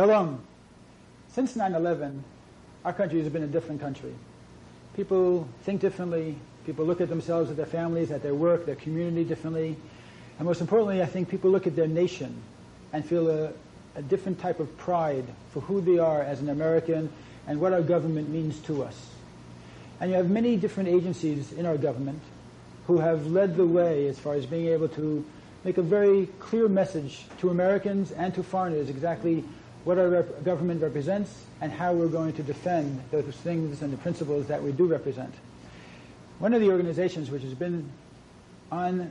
Shalom. Since 9-11, our country has been a different country. People think differently. People look at themselves, at their families, at their work, their community differently. And most importantly, I think people look at their nation and feel a, a different type of pride for who they are as an American and what our government means to us. And you have many different agencies in our government who have led the way as far as being able to make a very clear message to Americans and to foreigners exactly what our rep government represents and how we're going to defend those things and the principles that we do represent. One of the organizations which has been on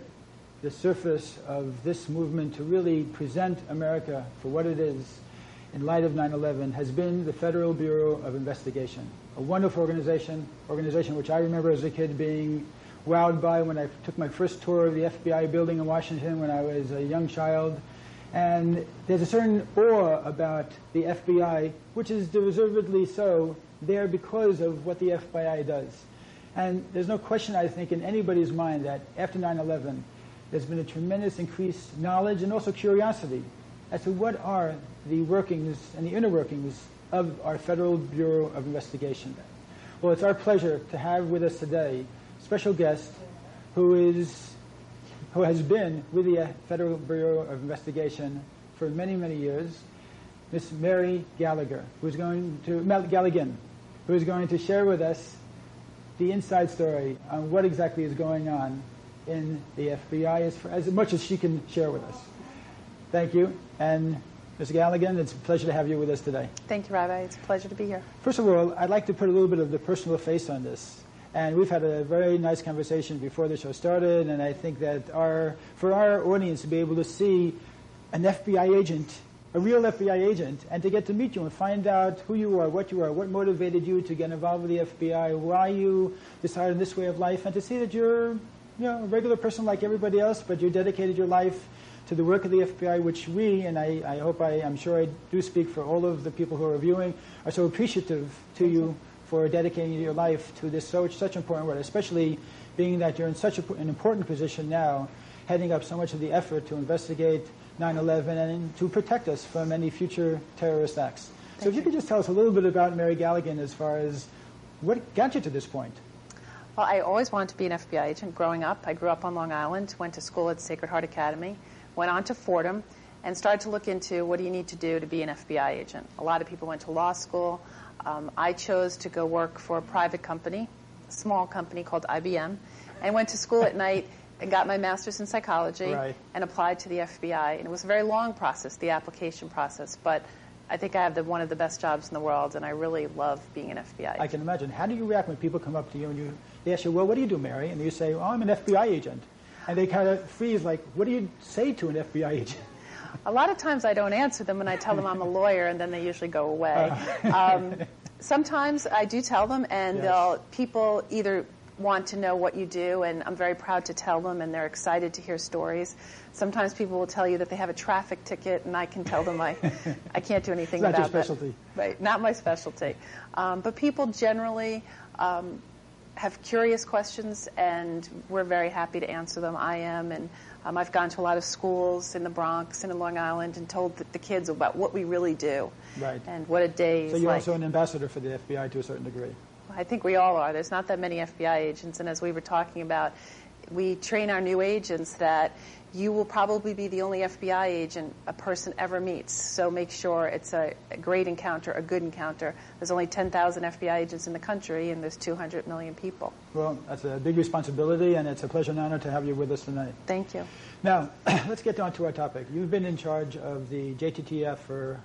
the surface of this movement to really present America for what it is in light of 9-11 has been the Federal Bureau of Investigation, a wonderful organization, organization which I remember as a kid being wowed by when I took my first tour of the FBI building in Washington when I was a young child. And there's a certain awe about the FBI, which is deservedly so, there because of what the FBI does. And there's no question, I think, in anybody's mind that after 9-11, there's been a tremendous increased knowledge and also curiosity as to what are the workings and the inner workings of our Federal Bureau of Investigation. Well, it's our pleasure to have with us today special guest who is who has been with the Federal Bureau of Investigation for many, many years, Miss Mary Gallagher, who's going to Mel Galligan, who is going to share with us the inside story on what exactly is going on in the FBI as, as much as she can share with us. Thank you. And Ms. Galligan, it's a pleasure to have you with us today. Thank you, Rabbi. It's a pleasure to be here. First of all, I'd like to put a little bit of the personal face on this. And we've had a very nice conversation before the show started, and I think that our, for our audience to be able to see an FBI agent, a real FBI agent, and to get to meet you and find out who you are, what you are, what motivated you to get involved with the FBI, why you decided this way of life, and to see that you're you know, a regular person like everybody else, but you dedicated your life to the work of the FBI, which we, and I, I hope I, I'm sure I do speak for all of the people who are viewing, are so appreciative to you for dedicating your life to this so, such important work, especially being that you're in such a, an important position now, heading up so much of the effort to investigate 9-11 and to protect us from any future terrorist acts. Thank so if you, you could just tell us a little bit about Mary Galligan as far as what got you to this point. Well, I always wanted to be an FBI agent growing up. I grew up on Long Island, went to school at Sacred Heart Academy, went on to Fordham, and started to look into what do you need to do to be an FBI agent. A lot of people went to law school. Um, I chose to go work for a private company, a small company called IBM, and went to school at night and got my master's in psychology right. and applied to the FBI. And it was a very long process, the application process, but I think I have the, one of the best jobs in the world, and I really love being an FBI. I can imagine. How do you react when people come up to you and you, they ask you, well, what do you do, Mary? And you say, oh, I'm an FBI agent. And they kind of freeze like, what do you say to an FBI agent? A lot of times I don't answer them and I tell them I'm a lawyer and then they usually go away. Um, sometimes I do tell them and yes. people either want to know what you do and I'm very proud to tell them and they're excited to hear stories. Sometimes people will tell you that they have a traffic ticket and I can tell them I, I can't do anything not about your specialty. that. Right, not my specialty. Um, but people generally um, have curious questions and we're very happy to answer them. I am and um, I've gone to a lot of schools in the Bronx and in Long Island and told the, the kids about what we really do. Right. And what a day is So you're like. also an ambassador for the FBI to a certain degree. I think we all are. There's not that many FBI agents, and as we were talking about, we train our new agents that you will probably be the only FBI agent a person ever meets. So make sure it's a, a great encounter, a good encounter. There's only 10,000 FBI agents in the country, and there's 200 million people. Well, that's a big responsibility, and it's a pleasure and honor to have you with us tonight. Thank you. Now, let's get on to our topic. You've been in charge of the JTTF for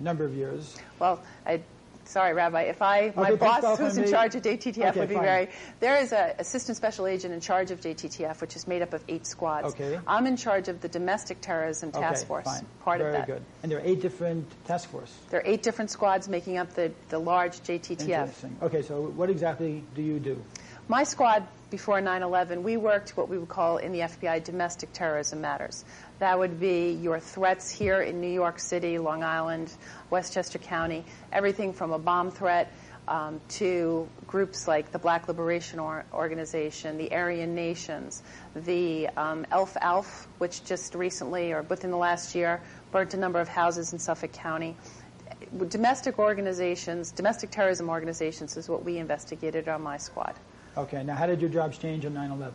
a number of years. Well, I sorry, Rabbi, if I, my okay, boss who's in charge of JTTF okay, would be fine. very, there is an assistant special agent in charge of JTTF, which is made up of eight squads. Okay. I'm in charge of the domestic terrorism task okay, force, fine. part very of that. good. And there are eight different task force. There are eight different squads making up the, the large JTTF. Interesting. Okay, so what exactly do you do? My squad, before 9-11, we worked what we would call in the FBI domestic terrorism matters. That would be your threats here in New York City, Long Island, Westchester County, everything from a bomb threat um, to groups like the Black Liberation or Organization, the Aryan Nations, the um, Elf Alf, which just recently or within the last year burnt a number of houses in Suffolk County, domestic organizations, domestic terrorism organizations, is what we investigated on my squad. Okay, now how did your jobs change on 9/11?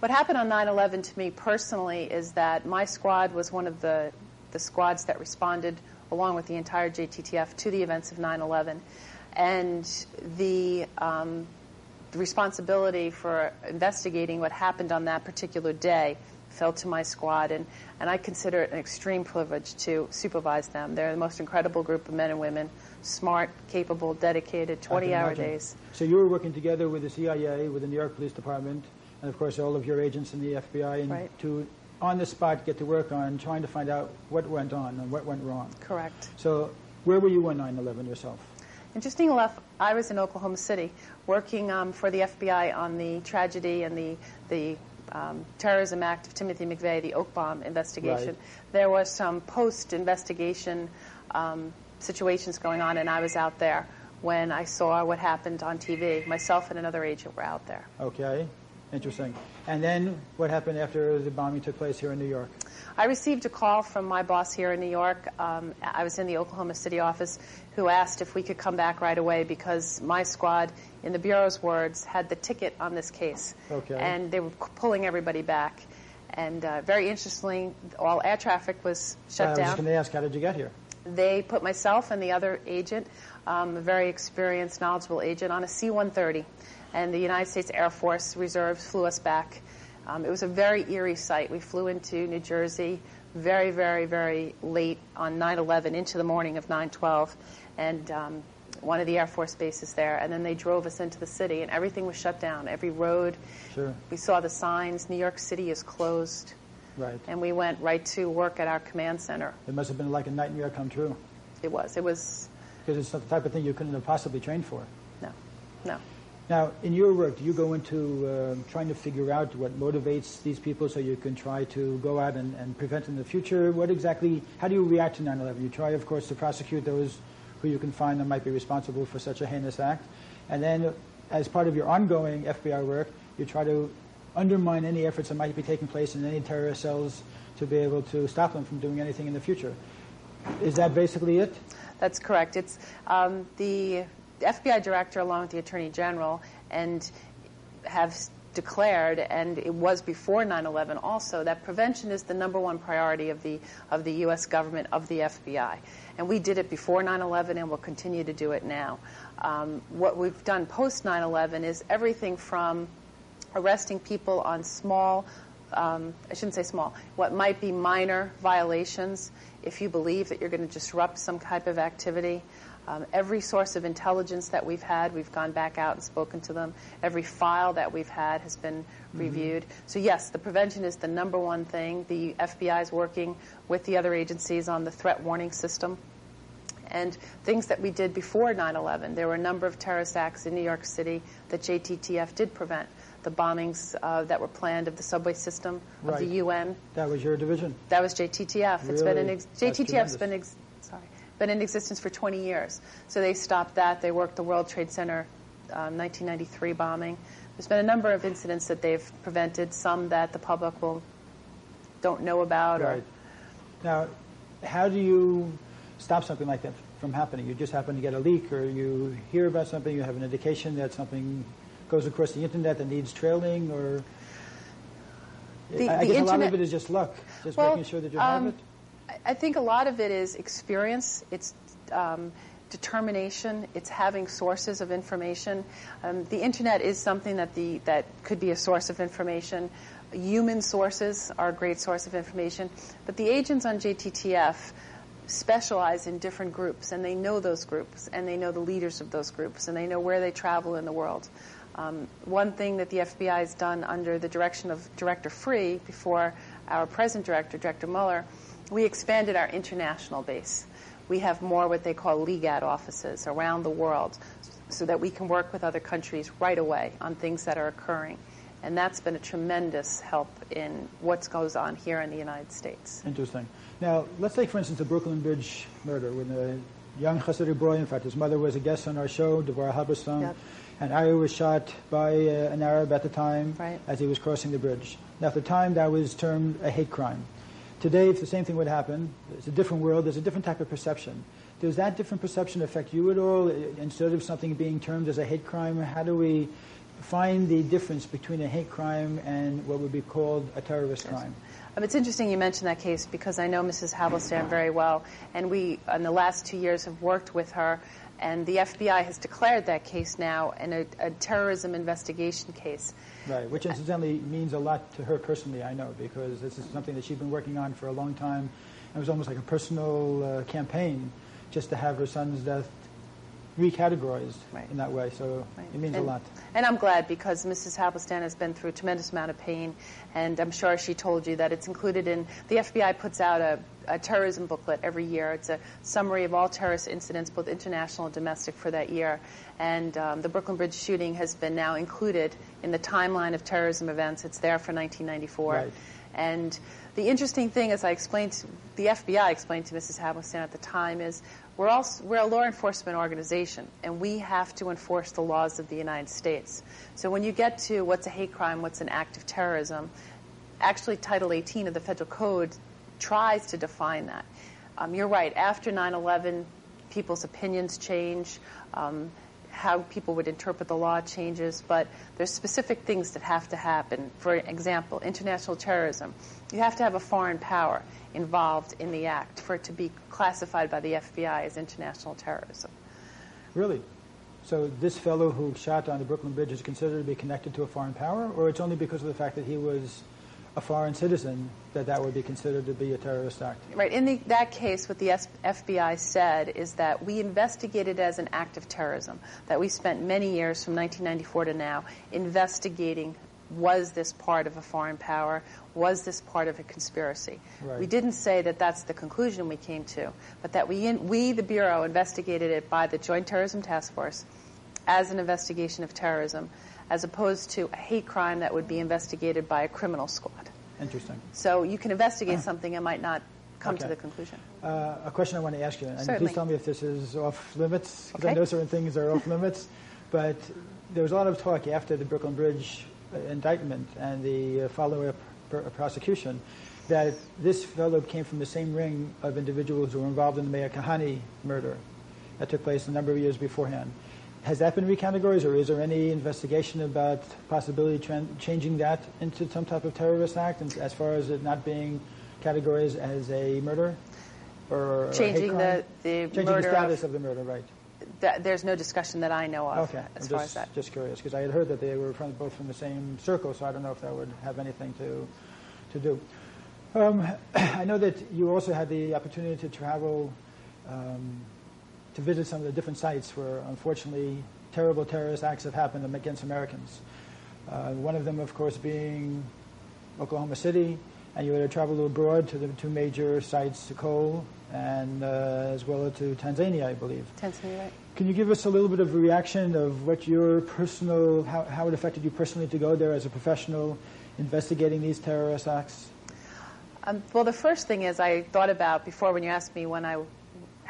What happened on 9/11 to me personally is that my squad was one of the the squads that responded along with the entire JTTF to the events of 9/11, and the um, the responsibility for investigating what happened on that particular day fell to my squad, and, and I consider it an extreme privilege to supervise them. They're the most incredible group of men and women, smart, capable, dedicated, 20 hour days. So you were working together with the CIA, with the New York Police Department, and of course all of your agents in the FBI, and Right. to on the spot get to work on trying to find out what went on and what went wrong. Correct. So where were you on 9/11 yourself? Interesting enough, I was in Oklahoma City working um, for the FBI on the tragedy and the, the um, terrorism act of Timothy McVeigh, the OKBOMB investigation. Right. There was some post-investigation um, situations going on, and I was out there when I saw what happened on TV. Myself and another agent were out there. Okay, interesting. And then what happened after the bombing took place here in New York? I received a call from my boss here in New York. Um, I was in the Oklahoma City office who asked if we could come back right away because my squad, in the Bureau's words, had the ticket on this case. Okay. And they were c- pulling everybody back. And uh, very interestingly, all air traffic was shut I was down. going to ask, how did you get here? They put myself and the other agent, um, a very experienced, knowledgeable agent, on a C-130, and the United States Air Force Reserves flew us back. Um, it was a very eerie sight. We flew into New Jersey very, very, very late on 9/11 into the morning of 9/12, and um, one of the Air Force bases there. And then they drove us into the city, and everything was shut down. Every road. Sure. We saw the signs. New York City is closed, Right. and we went right to work at our command center. It must have been like a nightmare come true It was. It was. because it's the type of thing you couldn't have possibly trained for. No, no. Now, in your work, do you go into uh, trying to figure out what motivates these people so you can try to go out and, and prevent in the future? What exactly, how do you react to 9-11? You try, of course, to prosecute those who you can find that might be responsible for such a heinous act. And then, as part of your ongoing FBI work, you try to undermine any efforts that might be taking place in any terrorist cells to be able to stop them from doing anything in the future. Is that basically it? That's correct. It's um, the FBI director, along with the Attorney General, and have declared, and it was before 9/11 also, that prevention is the number one priority of the of the U.S. government of the FBI, and we did it before 9/11, and we'll continue to do it now. Um, what we've done post 9/11 is everything from arresting people on small, um, I shouldn't say small, what might be minor violations if you believe that you're going to disrupt some type of activity. Um, every source of intelligence that we've had, we've gone back out and spoken to them. Every file that we've had has been reviewed. So, yes, the prevention is the number one thing. The FBI is working with the other agencies on the threat warning system and things that we did before 9/11. There were a number of terrorist acts in New York City that JTTF did prevent. The bombings uh, that were planned of the subway system of Right. the UN. That was your division. That was JTTF. It's been Really? ex- JTTF's been ex- been in existence for 20 years. So they stopped that. They worked the World Trade Center um, 1993 bombing. There's been a number of incidents that they've prevented. Some that the public will don't know about or Right. Now, how do you stop something like that from happening? You just happen to get a leak, or you hear about something, you have an indication that something goes across the internet that needs trailing, or The- I, I the guess a lot of it is just luck, just Well, making sure that you um, have it. I- think a lot of it is experience. It's um, determination. It's having sources of information. Um, the internet is something that the that could be a source of information. Human sources are a great source of information, but the agents on JTTF specialize in different groups, and they know those groups, and they know the leaders of those groups, and they know where they travel in the world. Um, one thing that the FBI has done under the direction of Director Freeh, before our present director, Director Mueller, we expanded our international base. We have more what they call LEGAT offices around the world so that we can work with other countries right away on things that are occurring. And that's been a tremendous help in what goes on here in the United States. Interesting. Now, let's take, for instance, the Brooklyn Bridge murder when the young Hasidic boy, in fact, his mother was a guest on our show, Devorah Halberstam, Yep. and Ari was shot by uh, an Arab at the time Right. as he was crossing the bridge. Now, at the time, that was termed a hate crime. Today, if the same thing would happen, it's a different world, there's a different type of perception. does that different perception affect you at all? Instead of something being termed as a hate crime, how do we find the difference between a hate crime and what would be called a terrorist crime? Um, it's interesting you mentioned that case because I know Mrs. Halberstam very well, and we, in the last two years, have worked with her. And the FBI has declared that case now in a, a terrorism investigation case. Right, which incidentally means a lot to her personally, I know, because this is something that she's been working on for a long time. It was almost like a personal uh, campaign just to have her son's death recategorized Right. in that way. So Right. it means and, a lot. And I'm glad because Mrs. Halberstam has been through a tremendous amount of pain, and I'm sure she told you that it's included in the FBI puts out a, a terrorism booklet every year. It's a summary of all terrorist incidents, both international and domestic, for that year. And um, the Brooklyn Bridge shooting has been now included in the timeline of terrorism events. It's there for 1994. Right. And the interesting thing, as I explained, to, the FBI explained to Mrs. Halberstam at the time, is we're, also, we're a law enforcement organization, and we have to enforce the laws of the United States. So when you get to what's a hate crime, what's an act of terrorism, actually Title 18 of the Federal Code tries to define that. Um, you're right. After 9/11, people's opinions change. Um, how people would interpret the law changes, but there's specific things that have to happen. For example, international terrorism. You have to have a foreign power involved in the act for it to be classified by the FBI as international terrorism. Really? So this fellow who shot on the Brooklyn Bridge is considered to be connected to a foreign power, or it's only because of the fact that he was a foreign citizen that that would be considered to be a terrorist act? Right. In the, that case, what the FBI said is that we investigated as an act of terrorism. That we spent many years from 1994 to now investigating was this part of a foreign power? Was this part of a conspiracy? Right. We didn't say that that's the conclusion we came to, but that we, in, we, the Bureau, investigated it by the Joint Terrorism Task Force as an investigation of terrorism, as opposed to a hate crime that would be investigated by a criminal squad. Interesting. So you can investigate something and might not come to the conclusion. Uh, a question I want to ask you, and Certainly. please tell me if this is off limits, because I know certain things are off limits. But there was a lot of talk after the Brooklyn Bridge uh, indictment and the uh, follow-up pr- prosecution that this fellow came from the same ring of individuals who were involved in the Meir Kahane murder that took place a number of years beforehand. Has that been recategorized, or is there any investigation about possibility changing that into some type of terrorist act, and as far as it not being categorized as a murder or Changing the, the changing murder the status of, of, the murder, right? there's no discussion that I know of Okay, as I'm far just, as that. just curious because I had heard that they were from, both from the same circle, so I don't know if that would have anything to to do. Um, I know that you also had the opportunity to travel um, to visit some of the different sites where, unfortunately, terrible terrorist acts have happened against Americans. Uh, one of them, of course, being Oklahoma City, and you had to travel abroad to the two major sites, to Cole and uh, as well as to Tanzania, I believe. Tanzania, right? Can you give us a little bit of a reaction of what your personal, how, how it affected you personally to go there as a professional investigating these terrorist acts? Um, well, the first thing is I thought about before when you asked me when I,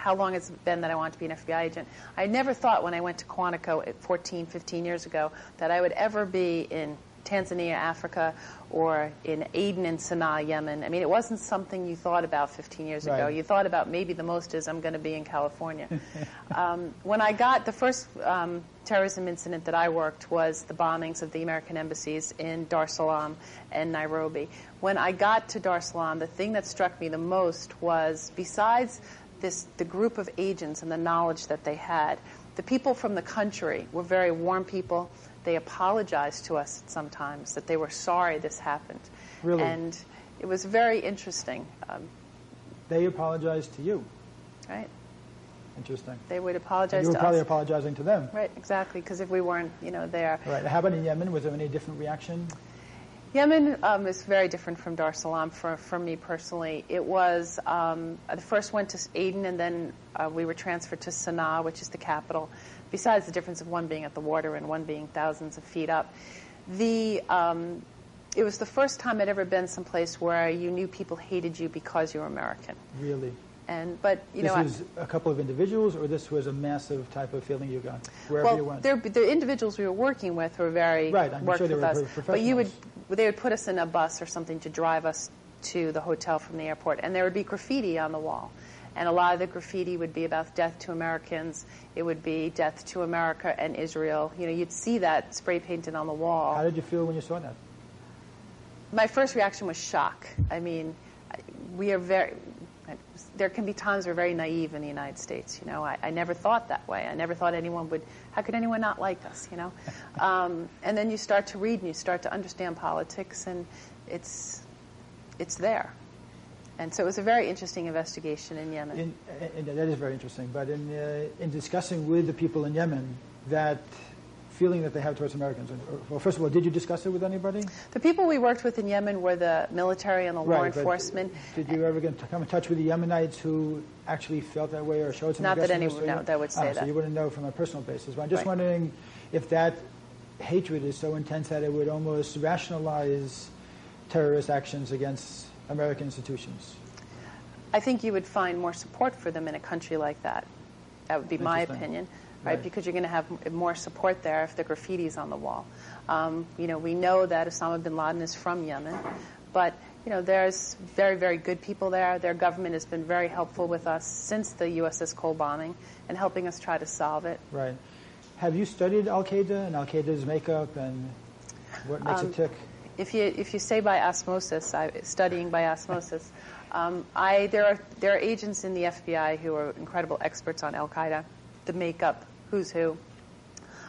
how long has it's been that I want to be an FBI agent. I never thought when I went to Quantico at 14, 15 years ago that I would ever be in Tanzania, Africa, or in Aden and Sana'a, Yemen. I mean, it wasn't something you thought about 15 years ago. You thought about maybe the most is I'm going to be in California. um, when I got the first um, terrorism incident that I worked was the bombings of the American embassies in Dar es Salaam and Nairobi. When I got to Dar es Salaam, the thing that struck me the most was besides this, the group of agents and the knowledge that they had, the people from the country were very warm people. They apologized to us sometimes that they were sorry this happened. Really? And it was very interesting, um, They apologized to you. right? Interesting. They would apologize. And you were probably us. apologizing to them. Right, exactly, because if we weren't, you know, there. Right. How about in Yemen? Was there any different reaction? Yemen um, is very different from Dar es Salaam for, for me personally. It was, um, I first went to Aden and then uh, we were transferred to Sana'a, which is the capital, besides the difference of one being at the water and one being thousands of feet up. The, um, it was the first time I'd ever been someplace where you knew people hated you because you were American. Really? And, but, you this know, I- was a couple of individuals, or this was a massive type of feeling you got wherever you went? there- the individuals we were working with were very Right, I'm worked sure they with were us. But you would. They would put us in a bus or something to drive us to the hotel from the airport, and there would be graffiti on the wall. And a lot of the graffiti would be about death to Americans. It would be death to America and Israel. You know, you'd see that spray painted on the wall. How did you feel when you saw that? My first reaction was shock. I mean, we are very, there can be times we're very naive in the United States. You know, I, I never thought that way. I never thought anyone would. How could anyone not like us? You know, um, and then you start to read and you start to understand politics, and it's it's there. And so it was a very interesting investigation in Yemen. In, and that is very interesting. But in uh, in discussing with the people in Yemen that feeling that they have towards Americans? Well, first of all, did you discuss it with anybody? The people we worked with in Yemen were the military and the law right, enforcement. Did you ever get to come in touch with the Yemenites who actually felt that way or showed some Not that anyone no, that would say ah, that. So you wouldn't know from a personal basis. But I'm just right. wondering if that hatred is so intense that it would almost rationalize terrorist actions against American institutions. I think you would find more support for them in a country like that. That would be my opinion right? right? Because you're going to have more support there if the graffiti's on the wall. Um, you know, we know that Osama bin Laden is from Yemen, but you know, there's very, very good people there. Their government has been very helpful with us since the USS Cole bombing and helping us try to solve it. Right. Have you studied Al Qaeda and Al Qaeda's makeup and what makes um, it tick? If you if you say by osmosis, I, studying by osmosis, um, I there are there are agents in the FBI who are incredible experts on Al Qaeda, the makeup, who's who.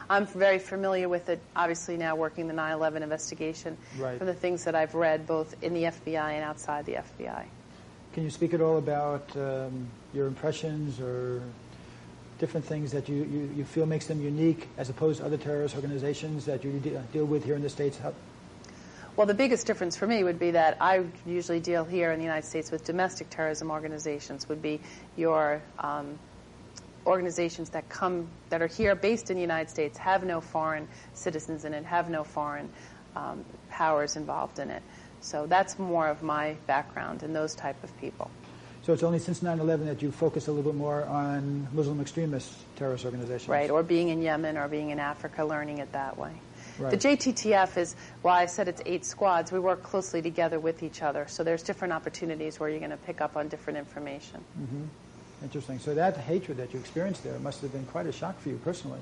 I'm very familiar with it, obviously now working the 9/11 investigation right. from the things that I've read both in the FBI and outside the FBI. Can you speak at all about um, your impressions or different things that you, you, you, feel makes them unique as opposed to other terrorist organizations that you de- deal with here in the States? Well, the biggest difference for me would be that I usually deal here in the United States with domestic terrorism organizations, would be your um, organizations that come that are here based in the United States have no foreign citizens in it, have no foreign um, powers involved in it. So that's more of my background and those type of people. So it's only since 9/11 that you focus a little bit more on Muslim extremist terrorist organizations, right? Or being in Yemen or being in Africa, learning it that way. Right. The JTTF is why I said it's eight squads. We work closely together with each other, so there's different opportunities where you're going to pick up on different information. Mm-hmm. Interesting. So that hatred that you experienced there must have been quite a shock for you personally.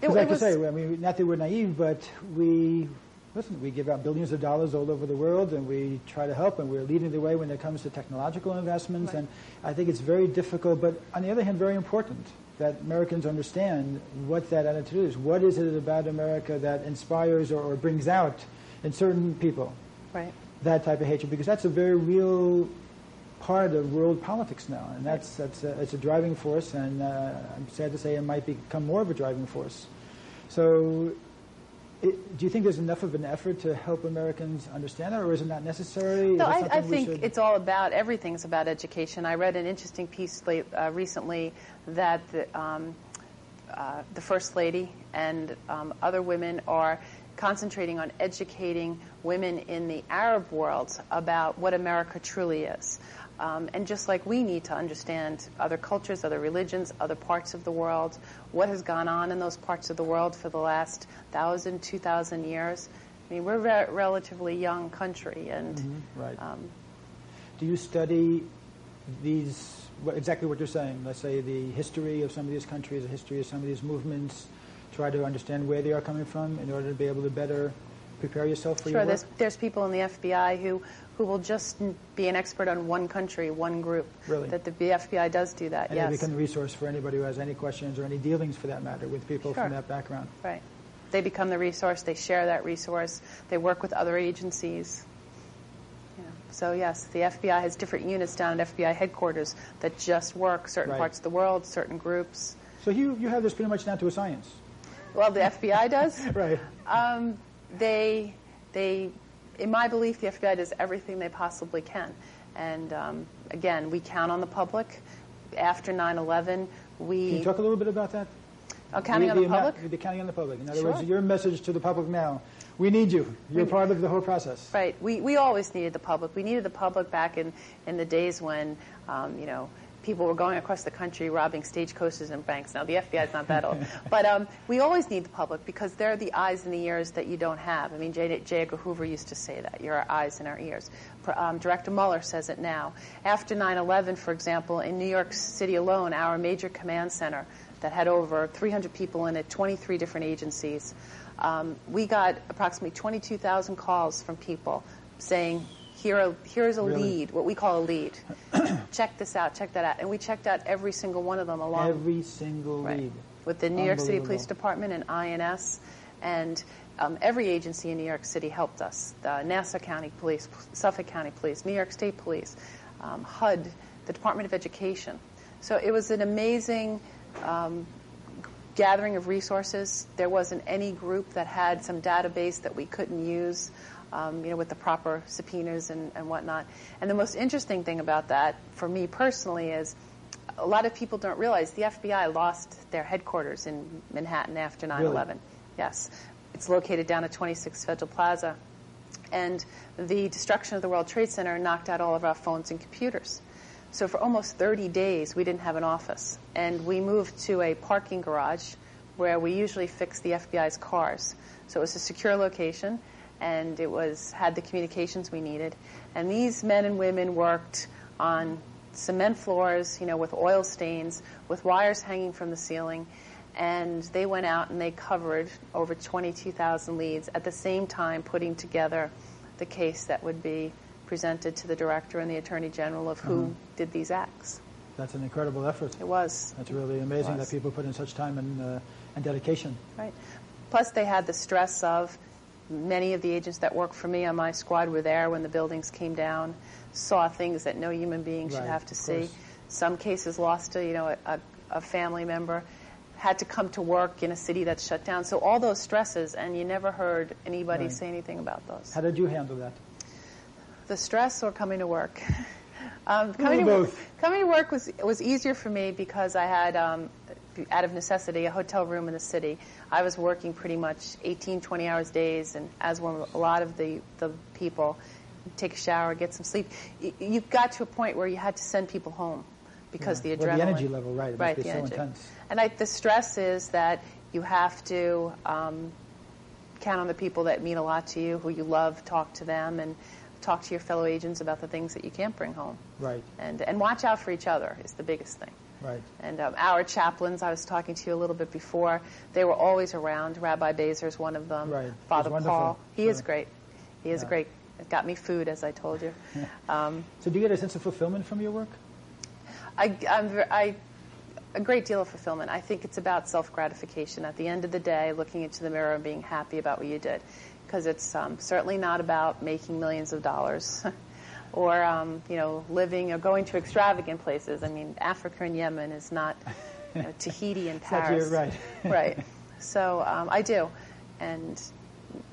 Because, like you say, I mean, not that we're naive, but we listen. We give out billions of dollars all over the world, and we try to help, and we're leading the way when it comes to technological investments. Right. And I think it's very difficult, but on the other hand, very important that Americans understand what that attitude is. What is it about America that inspires or, or brings out in certain people right. that type of hatred? Because that's a very real part of world politics now, and that's that's a, it's a driving force, and uh, I'm sad to say it might become more of a driving force. So, it, do you think there's enough of an effort to help Americans understand that, or is it not necessary? No, I, I, think it's all about everything's about education. I read an interesting piece late, uh, recently that the, um, uh, the first lady and um, other women are concentrating on educating women in the Arab world about what America truly is. Um, and just like we need to understand other cultures, other religions, other parts of the world, what has gone on in those parts of the world for the last thousand, two thousand years. I mean, we're a relatively young country, and mm-hmm. right. Um, do you study these what, exactly what you're saying? Let's say the history of some of these countries, the history of some of these movements. Try to understand where they are coming from in order to be able to better prepare yourself for sure, your work? There's, there's people in the FBI who, who will just be an expert on one country, one group. Really? That the FBI does do that, and yes. And they become a resource for anybody who has any questions or any dealings, for that matter, with people sure. from that background. Right. They become the resource. They share that resource. They work with other agencies. So yes, the FBI has different units down at FBI headquarters that just work certain right. parts of the world, certain groups. So you, you have this pretty much down to a science. Well, the FBI does. right. Um, they, they, in my belief, the FBI does everything they possibly can. And um, again, we count on the public. After 9/11, we. Can you talk a little bit about that? Oh, counting the, on the, the public. Amount, the counting on the public. In other sure. words, your message to the public now. We need you. You're we, part of the whole process. Right. We, we always needed the public. We needed the public back in, in the days when, um, you know, people were going across the country robbing stagecoaches and banks. Now, the FBI is not that old. But um, we always need the public because they're the eyes and the ears that you don't have. I mean, J. J. Edgar Hoover used to say that. You're our eyes and our ears. Um, Director Mueller says it now. After 9-11, for example, in New York City alone, our major command center that had over 300 people in it, 23 different agencies, um, we got approximately 22,000 calls from people saying, here, here's a Really? lead, what we call a lead. check this out, check that out. And we checked out every single one of them along Every single right, lead. with the New York City Police Department and INS. And um, every agency in New York City helped us. The Nassau County Police, Suffolk County Police, New York State Police, um, HUD, the Department of Education. So it was an amazing um, gathering of resources. There wasn't any group that had some database that we couldn't use, um, you know, with the proper subpoenas and, and whatnot. And the most interesting thing about that, for me personally, is a lot of people don't realize the FBI lost their headquarters in Manhattan after 9 11. Yes. It's located down at 26 Federal Plaza. And the destruction of the World Trade Center knocked out all of our phones and computers. So for almost 30 days, we didn't have an office. And we moved to a parking garage where we usually fix the FBI's cars. So it was a secure location, and it was had the communications we needed. And these men and women worked on cement floors, you know, with oil stains, with wires hanging from the ceiling. And they went out and they covered over 22,000 leads at the same time putting together the case that would be presented to the director and the attorney general of who did these acts. That's an incredible effort. It was. That's really amazing that people put in such time and, uh, and dedication. Right. Plus, they had the stress of many of the agents that worked for me on my squad were there when the buildings came down, saw things that no human being should Right, have to see. course. Some cases lost a, you know, a, a family member, had to come to work in a city that's shut down. So all those stresses, and you never heard anybody Right. say anything about those. How did you handle that? The stress or coming to work? um, coming, to, both. coming to work was was easier for me because I had, um, out of necessity, a hotel room in the city. I was working pretty much 18, 20 hours days, and as were a lot of the, the people, take a shower, get some sleep. You, you got to a point where you had to send people home because Yeah. the Well, adrenaline. the energy level, right, it must right, be the so energy. intense. And I, the stress is that you have to um, count on the people that mean a lot to you, who you love, talk to them, and talk to your fellow agents about the things that you can't bring home. Right, And, and watch out for each other is the biggest thing. Right. And um, our chaplains, I was talking to you a little bit before, they were always around. Rabbi Bazer is one of them. Right. Father. Paul. He is great. He is Yeah. great. It got me food, as I told you. Um, So do you get a sense of fulfillment from your work? I, I'm, I, a great deal of fulfillment. I think it's about self gratification. At the end of the day, looking into the mirror and being happy about what you did, because it's um, certainly not about making millions of dollars, or um, you know, living or going to extravagant places. I mean, Africa and Yemen is not you know, Tahiti and Paris. right. right. So um, I do, and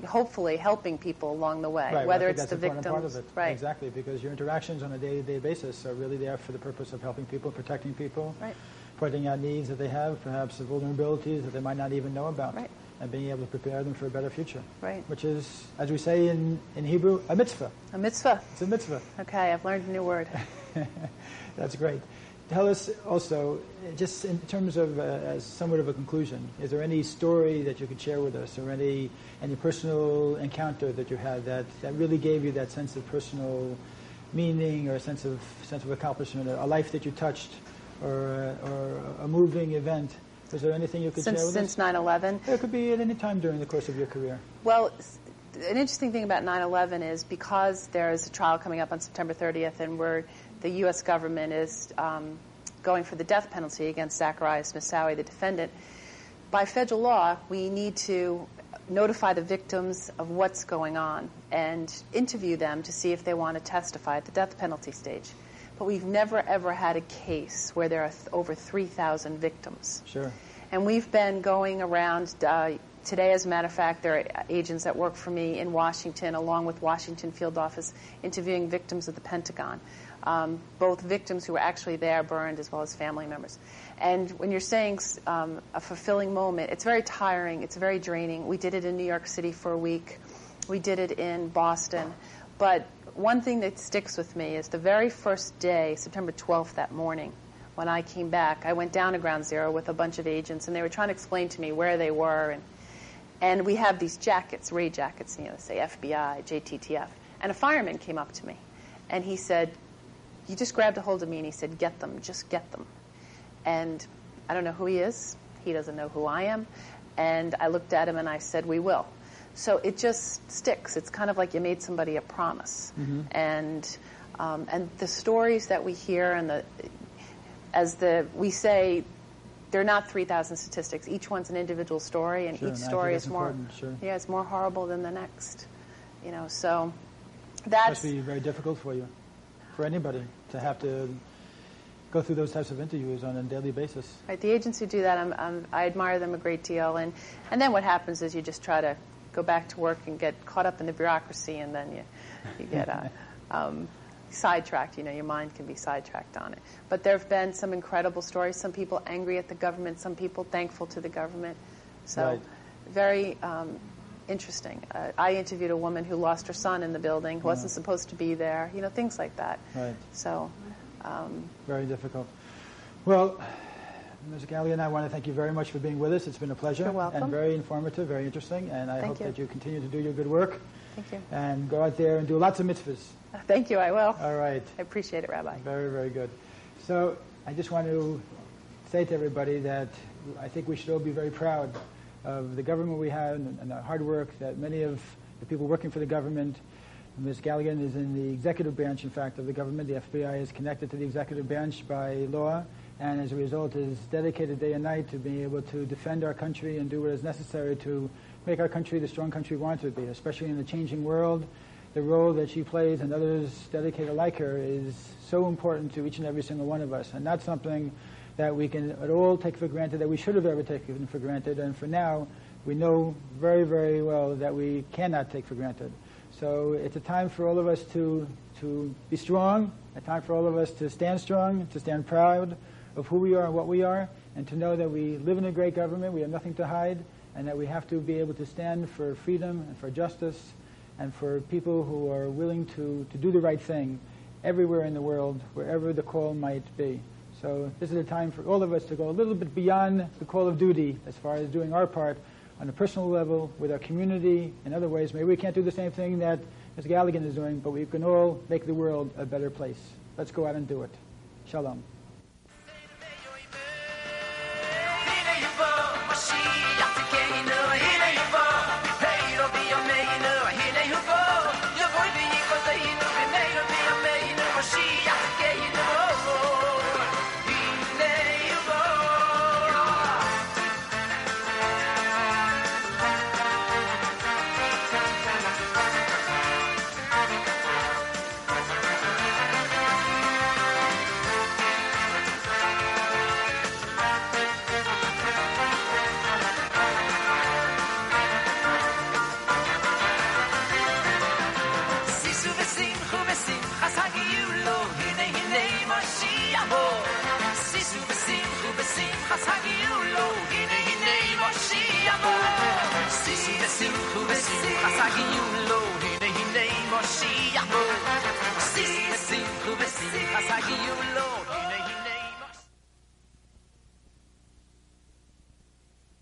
hopefully helping people along the way, Right, whether think it's the victims. part of it. Right. Exactly, because your interactions on a day-to-day basis are really there for the purpose of helping people, protecting people, Right. pointing out needs that they have, perhaps the vulnerabilities that they might not even know about, Right. And being able to prepare them for a better future. Right. Which is, as we say in, in Hebrew, a mitzvah. A mitzvah. It's a mitzvah. Okay, I've learned a new word. That's great. Tell us also, just in terms of, uh, as somewhat of a conclusion, is there any story that you could share with us, or any any personal encounter that you had that, that really gave you that sense of personal meaning, or a sense of sense of accomplishment, a life that you touched, or uh, or a moving event? Was there anything you could since share with since us? 9/11. It could be at any time during the course of your career. Well, an interesting thing about 9/11 is because there is a trial coming up on September 30th, and where the U.S. government is um, going for the death penalty against Zacarias Moussaoui, the defendant. By federal law, we need to notify the victims of what's going on and interview them to see if they want to testify at the death penalty stage. But we've never ever had a case where there are th- over 3,000 victims. Sure. And we've been going around uh, today, as a matter of fact, there are agents that work for me in Washington, along with Washington Field Office, interviewing victims of the Pentagon. Um, both victims who were actually there burned as well as family members. And when you're saying um, a fulfilling moment, it's very tiring, it's very draining. We did it in New York City for a week, we did it in Boston. But one thing that sticks with me is the very first day, September 12th, that morning, when I came back, I went down to Ground Zero with a bunch of agents, and they were trying to explain to me where they were. And, and we have these jackets, raid jackets, you know, say FBI, JTTF. And a fireman came up to me, and he said, he just grabbed a hold of me and he said, Get them, just get them. And I don't know who he is. He doesn't know who I am. And I looked at him and I said, We will. So it just sticks. It's kind of like you made somebody a promise. Mm-hmm. And, um, and the stories that we hear and the, as the, we say, they're not 3,000 statistics. Each one's an individual story, and Sure, each story is more, sure. yeah, it's more horrible than the next. You know, so that Must be very difficult for you, for anybody, to have to go through those types of interviews on a daily basis. Right, the agents who do that, I'm, I'm, I admire them a great deal. And, and then what happens is you just try to go back to work and get caught up in the bureaucracy, and then you, you get uh, um, sidetracked. You know, your mind can be sidetracked on it. But there have been some incredible stories. Some people angry at the government, some people thankful to the government. So Right. very um, interesting. Uh, I interviewed a woman who lost her son in the building, who wasn't supposed to be there. You know, things like that. Right. So. Um, Very difficult. Well, Ms. Galligan, I want to thank you very much for being with us. It's been a pleasure. You're welcome. And very informative, very interesting. And I Thank hope you. that you continue to do your good work thank you. and go out there and do lots of mitzvahs. Thank you. I will. All right. I appreciate it, Rabbi. Very, very good. So I just want to say to everybody that I think we should all be very proud of the government we have and, and the hard work that many of the people working for the government. Ms. Galligan is in the executive branch, in fact, of the government. The FBI is connected to the executive branch by law, and as a result is dedicated day and night to being able to defend our country and do what is necessary to make our country the strong country we want it to be, especially in the changing world. The role that she plays and others dedicated like her is so important to each and every single one of us, and not something that we can at all take for granted, that we should have ever taken for granted, and for now, we know very, very well that we cannot take for granted. So it's a time for all of us to, to be strong, a time for all of us to stand strong, to stand proud of who we are and what we are, and to know that we live in a great government, we have nothing to hide, and that we have to be able to stand for freedom and for justice and for people who are willing to, to do the right thing everywhere in the world, wherever the call might be. So this is a time for all of us to go a little bit beyond the call of duty as far as doing our part on a personal level with our community in other ways. Maybe we can't do the same thing that Ms. Galligan is doing, but we can all make the world a better place. Let's go out and do it. Shalom.